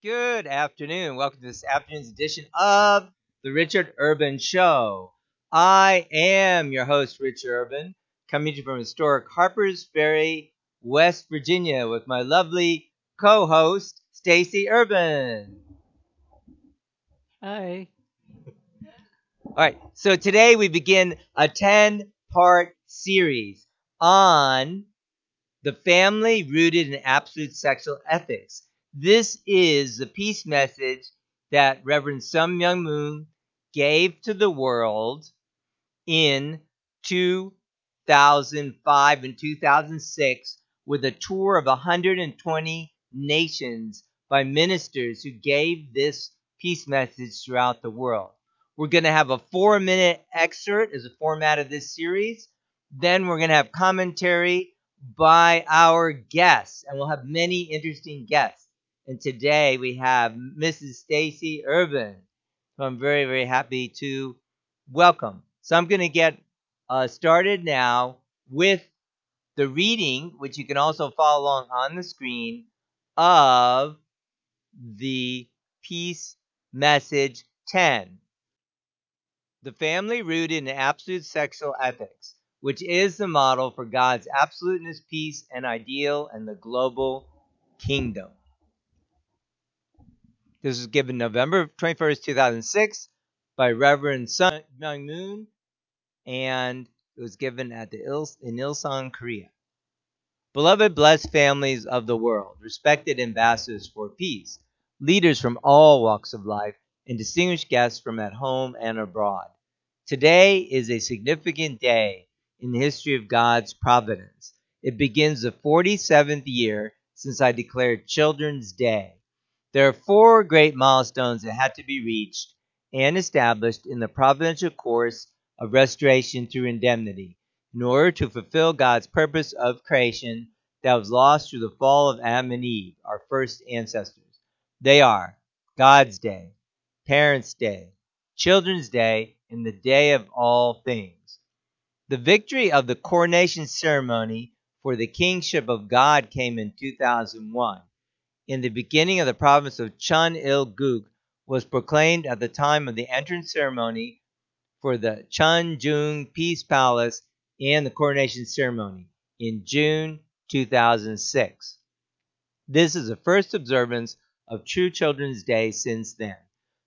Good afternoon. Welcome to this afternoon's edition of the Richard Urban Show. I am your host, Richard Urban, coming to you from historic Harpers Ferry, West Virginia, with my lovely co-host, Stacey Urban. Hi. All right, so today we begin a 10-part series on the family rooted in absolute sexual ethics. This is the peace message that Reverend Sun Myung Moon gave to the world in 2005 and 2006 with a tour of 120 nations by ministers who gave this peace message throughout the world. We're going to have a four minute excerpt as a format of this series. Then we're going to have commentary by our guests, and we'll have many interesting guests. And today we have Mrs. Stacey Urban, who I'm very, very happy to welcome. So I'm going to get uh, started now with the reading, which you can also follow along on the screen, of the Peace Message 10. The family rooted in absolute sexual ethics, which is the model for God's absoluteness, peace, and ideal and the global kingdom. This was given November 21st, 2006 by Reverend Sun Myung Moon, and it was given at the Il- in Ilsan, Korea. Beloved, blessed families of the world, respected ambassadors for peace, leaders from all walks of life, and distinguished guests from at home and abroad. Today is a significant day in the history of God's providence. It begins the 47th year since I declared Children's Day. There are four great milestones that had to be reached and established in the providential course of restoration through indemnity in order to fulfill God's purpose of creation that was lost through the fall of Adam and Eve, our first ancestors. They are God's Day, Parents' Day, Children's Day, and the Day of all things. The victory of the coronation ceremony for the kingship of God came in 2001. In the beginning of the province of Chun Il Guk was proclaimed at the time of the entrance ceremony for the Chun Jung Peace Palace and the coronation ceremony in June 2006. This is the first observance of True Children's Day since then.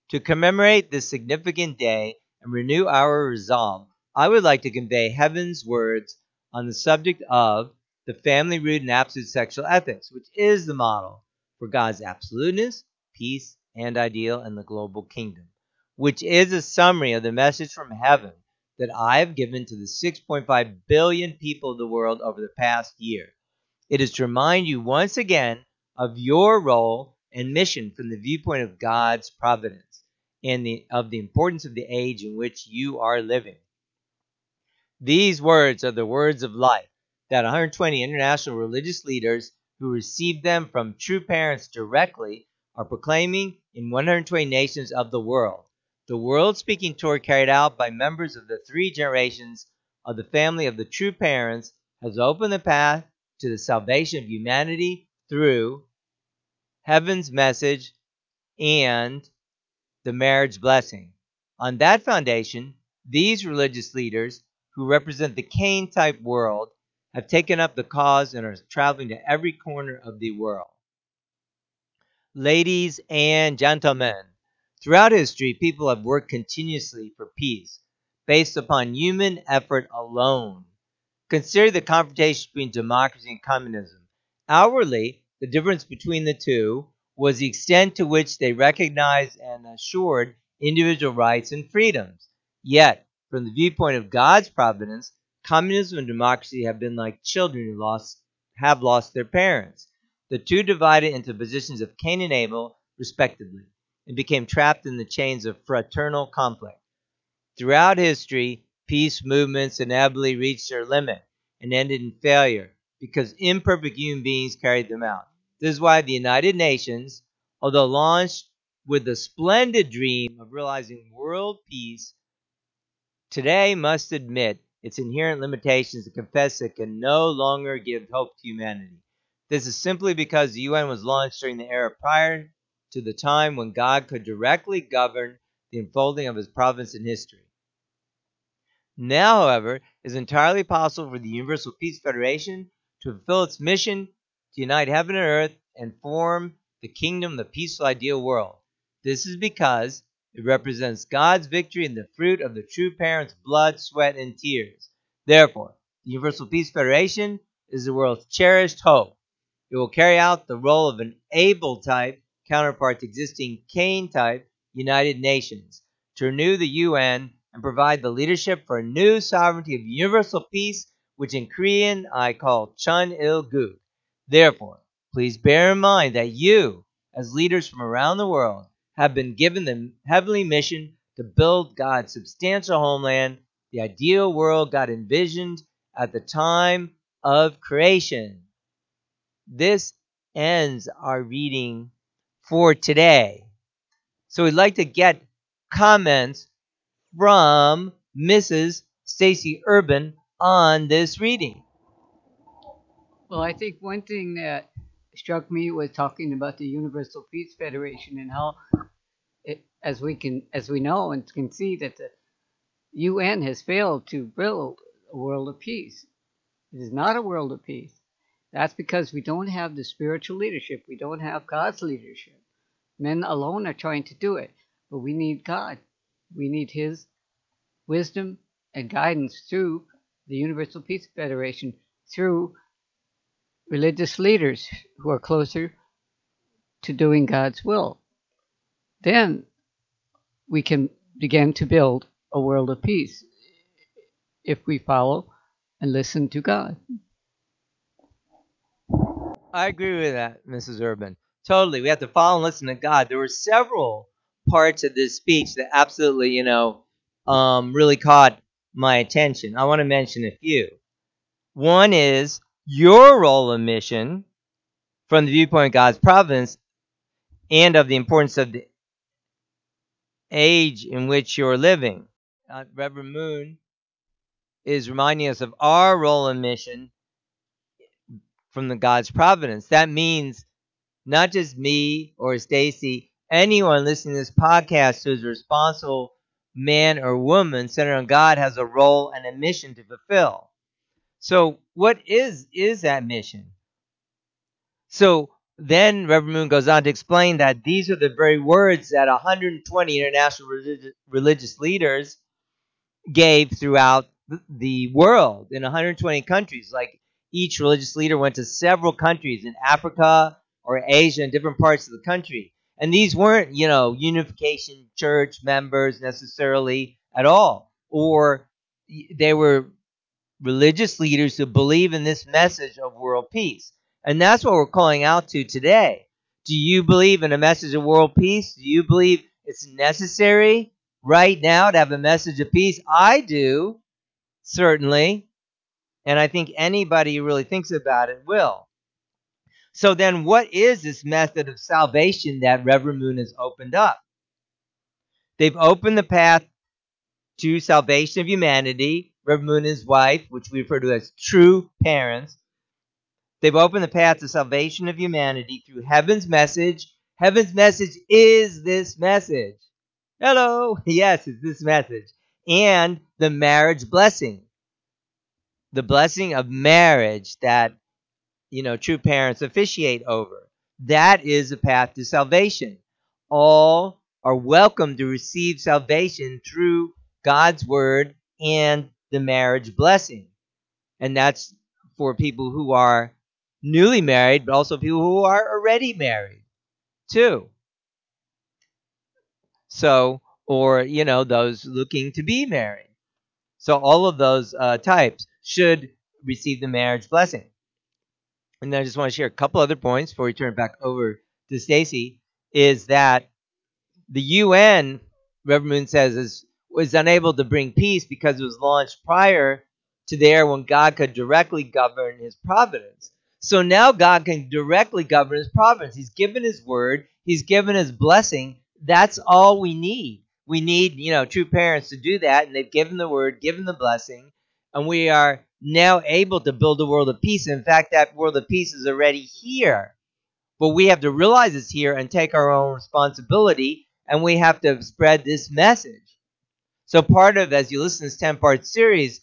To commemorate this significant day and renew our resolve, I would like to convey heaven's words on the subject of the family rooted in absolute sexual ethics, which is the model for God's absoluteness, peace, and ideal in the global kingdom, which is a summary of the message from heaven that I have given to the 6.5 billion people of the world over the past year. It is to remind you once again of your role and mission from the viewpoint of God's providence and the, of the importance of the age in which you are living. These words are the words of life that 120 international religious leaders who received them from true parents directly are proclaiming in 120 nations of the world. The world speaking tour carried out by members of the three generations of the family of the true parents has opened the path to the salvation of humanity through heaven's message and the marriage blessing. On that foundation, these religious leaders, who represent the Cain type world, have taken up the cause and are traveling to every corner of the world. Ladies and gentlemen, throughout history, people have worked continuously for peace based upon human effort alone. Consider the confrontation between democracy and communism. Outwardly, the difference between the two was the extent to which they recognized and assured individual rights and freedoms. Yet, from the viewpoint of God's providence, communism and democracy have been like children who lost have lost their parents. The two divided into positions of Cain and Abel, respectively, and became trapped in the chains of fraternal conflict. Throughout history, peace movements inevitably reached their limit and ended in failure because imperfect human beings carried them out. This is why the United Nations, although launched with the splendid dream of realizing world peace, today must admit its inherent limitations and confess it can no longer give hope to humanity. This is simply because the UN was launched during the era prior to the time when God could directly govern the unfolding of his providence in history. Now, however, it is entirely possible for the Universal Peace Federation to fulfill its mission to unite heaven and earth and form the kingdom, of the peaceful ideal world. This is because it represents God's victory and the fruit of the true parent's blood, sweat, and tears. Therefore, the Universal Peace Federation is the world's cherished hope. It will carry out the role of an Abel type counterpart to existing Cain type United Nations to renew the UN and provide the leadership for a new sovereignty of universal peace, which in Korean I call Chun Il Guk. Therefore, please bear in mind that you, as leaders from around the world, have been given the heavenly mission to build God's substantial homeland, the ideal world God envisioned at the time of creation. This ends our reading for today. So we'd like to get comments from Mrs. Stacey Urban on this reading. Well, I think one thing that struck me was talking about the Universal Peace Federation and how, it, as we can, as we know and can see, that the UN has failed to build a world of peace. It is not a world of peace. That's because we don't have the spiritual leadership. We don't have God's leadership. Men alone are trying to do it, but we need God. We need His wisdom and guidance through the Universal Peace Federation, through religious leaders who are closer to doing God's will. Then we can begin to build a world of peace if we follow and listen to God. I agree with that, Mrs. Urban. Totally. We have to follow and listen to God. There were several parts of this speech that absolutely, you know, um, really caught my attention. I want to mention a few. One is your role and mission from the viewpoint of God's providence and of the importance of the age in which you're living. Uh, Reverend Moon is reminding us of our role and mission from the God's providence. That means not just me or Stacey, anyone listening to this podcast who is a responsible man or woman centered on God has a role and a mission to fulfill. So, what is is that mission? So then Reverend Moon goes on to explain that these are the very words that 120 international religious, leaders gave throughout the world in 120 countries. Like each religious leader went to several countries in Africa or Asia in different parts of the country. And these weren't, you know, unification church members necessarily at all, or they were religious leaders who believe in this message of world peace. And that's what we're calling out to today. Do you believe in a message of world peace? Do you believe it's necessary right now to have a message of peace? I do, certainly. And I think anybody who really thinks about it will. So then, what is this method of salvation that Reverend Moon has opened up? They've opened the path to salvation of humanity. Reverend Moon and his wife, which we refer to as true parents, They've opened the path to salvation of humanity through heaven's message. Heaven's message is this message. Hello. Yes, it's this message. And the marriage blessing. The blessing of marriage that, you know, true parents officiate over. That is the path to salvation. All are welcome to receive salvation through God's word and the marriage blessing. And that's for people who are newly married, but also people who are already married, too. So, or, you know, those looking to be married. So, all of those uh, types should receive the marriage blessing. And I just want to share a couple other points before we turn back over to Stacey. Is that the UN, Reverend Moon says, is, was unable to bring peace because it was launched prior to there when God could directly govern his providence. So now God can directly govern his providence. He's given his word, he's given his blessing. That's all we need. We need, you know, true parents to do that, and they've given the word, given the blessing, and we are now able to build a world of peace. In fact, that world of peace is already here. But we have to realize it's here and take our own responsibility, and we have to spread this message. So, part of, as you listen to this 10 part series,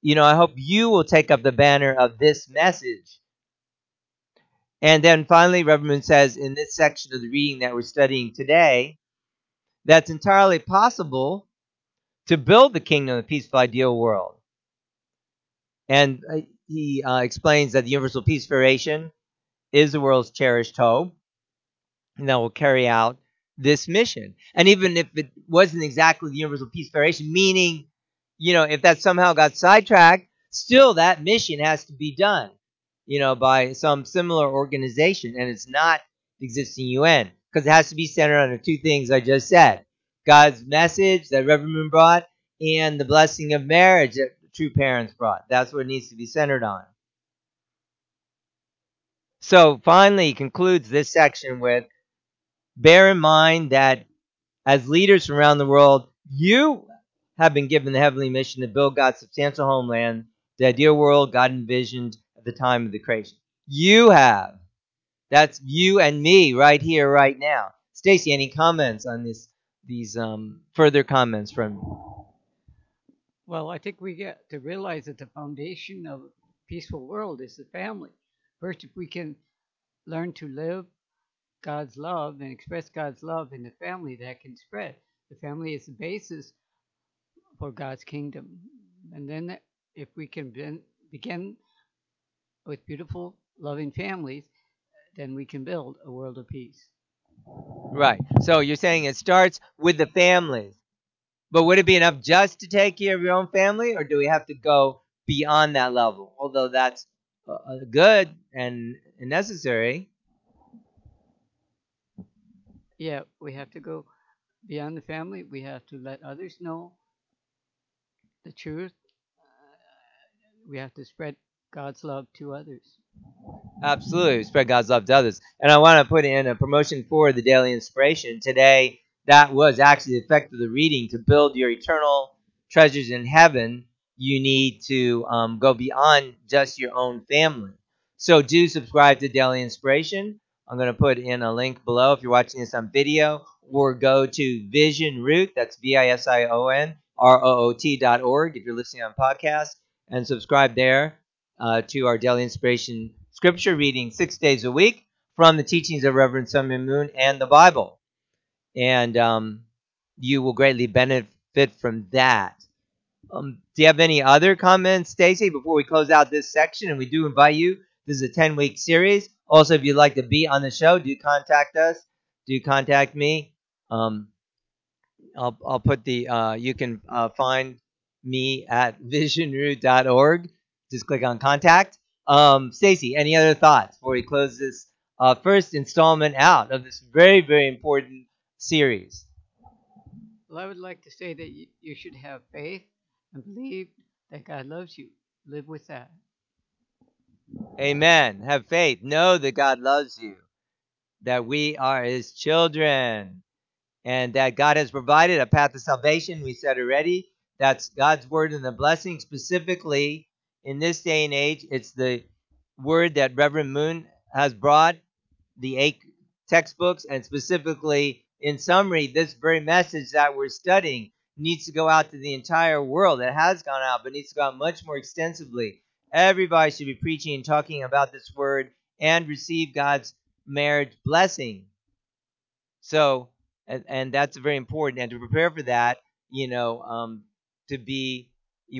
you know, I hope you will take up the banner of this message. And then finally, Reverend says in this section of the reading that we're studying today, that's entirely possible to build the kingdom of the peaceful ideal world. And he uh, explains that the Universal Peace Federation is the world's cherished hope, and that will carry out this mission. And even if it wasn't exactly the Universal Peace Federation, meaning, you know, if that somehow got sidetracked, still that mission has to be done, you know, by some similar organization, and it's not the existing UN because it has to be centered on the two things I just said God's message that Reverend Moon brought and the blessing of marriage that true parents brought. That's what it needs to be centered on. So finally, concludes this section with bear in mind that as leaders from around the world, you have been given the heavenly mission to build God's substantial homeland, the ideal world God envisioned at the time of the creation. You have. That's you and me right here, right now. Stacey, any comments on this? These um, further comments from Well, I think we get to realize that the foundation of a peaceful world is the family. First, if we can learn to live God's love and express God's love in the family, that can spread. The family is the basis for God's kingdom. And then, if we can begin with beautiful, loving families, then we can build a world of peace. Right. So you're saying it starts with the families. But would it be enough just to take care of your own family, or do we have to go beyond that level? Although that's uh, uh good and necessary. Yeah, we have to go beyond the family. We have to let others know the truth. Uh, we have to spread God's love to others. Absolutely, spread God's love to others. And I want to put in a promotion for the daily inspiration today that was actually the effect of the reading. To build your eternal treasures in heaven, you need to um, go beyond just your own family. So do subscribe to Daily Inspiration. I'm going to put in a link below if you're watching this on video, or go to Vision Root. That's V-I-S-I-O-N R-O-O-T dot org if you're listening on podcast, and subscribe there uh, to our Daily Inspiration scripture reading six days a week from the teachings of Reverend Sun Moon and the Bible and um, you will greatly benefit from that. Um, do you have any other comments, Stacey, before we close out this section? And we do invite you. This is a 10 week series. Also, if you'd like to be on the show, do contact us. Do contact me. Um, I'll, I'll put the, uh, you can uh, find me at visionroot.org. Just click on contact. Um, Stacey, any other thoughts before we close this uh, first installment out of this very, very important series? Well, I would like to say that you should have faith and believe that God loves you. Live with that. Amen. Have faith. Know that God loves you, that we are His children, and that God has provided a path of salvation. We said already. That's God's word and the blessing. Specifically, in this day and age, it's the word that Reverend Moon has brought, the eight textbooks, and specifically in summary, this very message that we're studying needs to go out to the entire world. It has gone out, but needs to go out much more extensively. Everybody should be preaching and talking about this word and receive God's marriage blessing. So, and, and that's very important. And to prepare for that, you know, um, to be,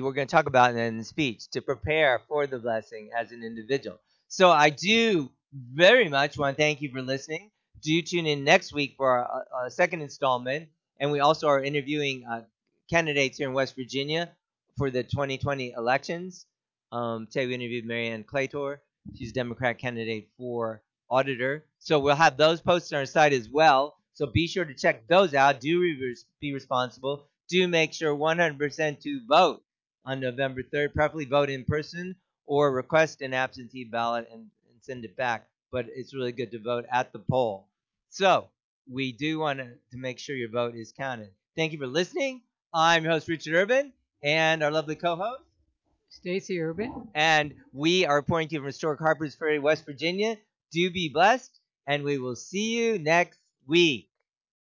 were going to talk about in the speech, to prepare for the blessing as an individual. So I do very much want to thank you for listening do tune in next week for our, uh, second installment. And we also are interviewing uh, candidates here in West Virginia for the 2020 elections. Um, today we interviewed Mary Ann Claytor. She's a Democrat candidate for auditor. So we'll have those posted on our site as well. So be sure to check those out. Do be responsible. Do make sure 100% to vote on November 3rd. Preferably vote in person or request an absentee ballot and, and send it back. But it's really good to vote at the poll. So we do want to, make sure your vote is counted. Thank you for listening. I'm your host, Richard Urban, and our lovely co-host, Stacey Urban. And we are reporting to you from historic Harpers Ferry, West Virginia. Do be blessed and we will see you next week.